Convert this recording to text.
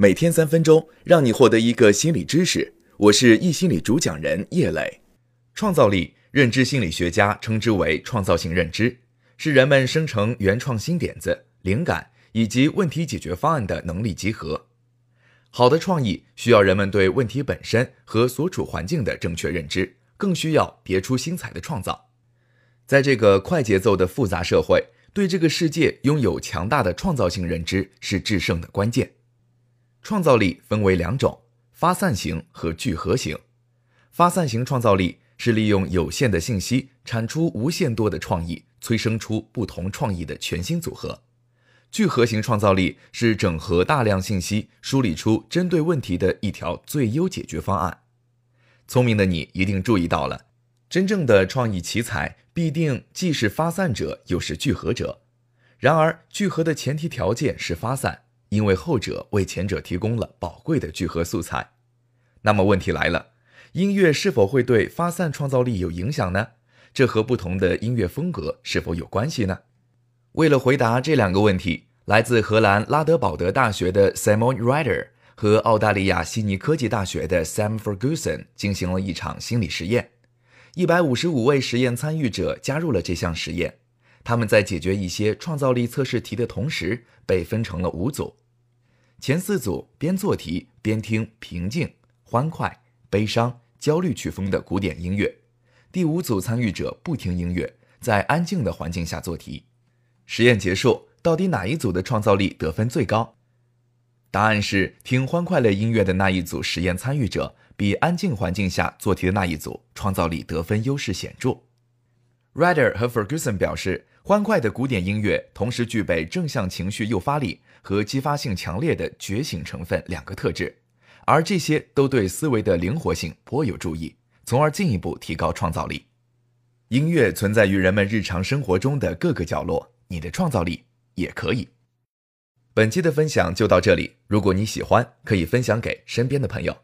每天三分钟，让你获得一个心理知识。我是易心理主讲人叶磊。创造力，认知心理学家称之为创造性认知，是人们生成原创新点子、灵感以及问题解决方案的能力集合。好的创意需要人们对问题本身和所处环境的正确认知，更需要别出心裁的创造。在这个快节奏的复杂社会，对这个世界拥有强大的创造性认知是制胜的关键。创造力分为两种：发散型和聚合型。发散型创造力是利用有限的信息产出无限多的创意，催生出不同创意的全新组合。聚合型创造力是整合大量信息，梳理出针对问题的一条最优解决方案。聪明的你一定注意到了，真正的创意奇才必定既是发散者又是聚合者。然而，聚合的前提条件是发散，因为后者为前者提供了宝贵的聚合素材。那么问题来了，音乐是否会对发散创造力有影响呢？这和不同的音乐风格是否有关系呢？为了回答这两个问题，来自荷兰拉德堡德大学的 Simon Ryder 和澳大利亚悉尼科技大学的 Sam Ferguson 进行了一场心理实验。一百五十五位实验参与者加入了这项实验。他们在解决一些创造力测试题的同时，被分成了五组。前四组边做题边听平静、欢快、悲伤、焦虑曲风的古典音乐。第五组参与者不听音乐，在安静的环境下做题。实验结束，到底哪一组的创造力得分最高？答案是听欢快类音乐的那一组实验参与者，比安静环境下做题的那一组创造力得分优势显著。Ryder 和 Ferguson 表示，欢快的古典音乐同时具备正向情绪诱发力和激发性强烈的觉醒成分两个特质，而这些都对思维的灵活性颇有注意，从而进一步提高创造力。音乐存在于人们日常生活中的各个角落。你的创造力也可以。本期的分享就到这里，如果你喜欢，可以分享给身边的朋友。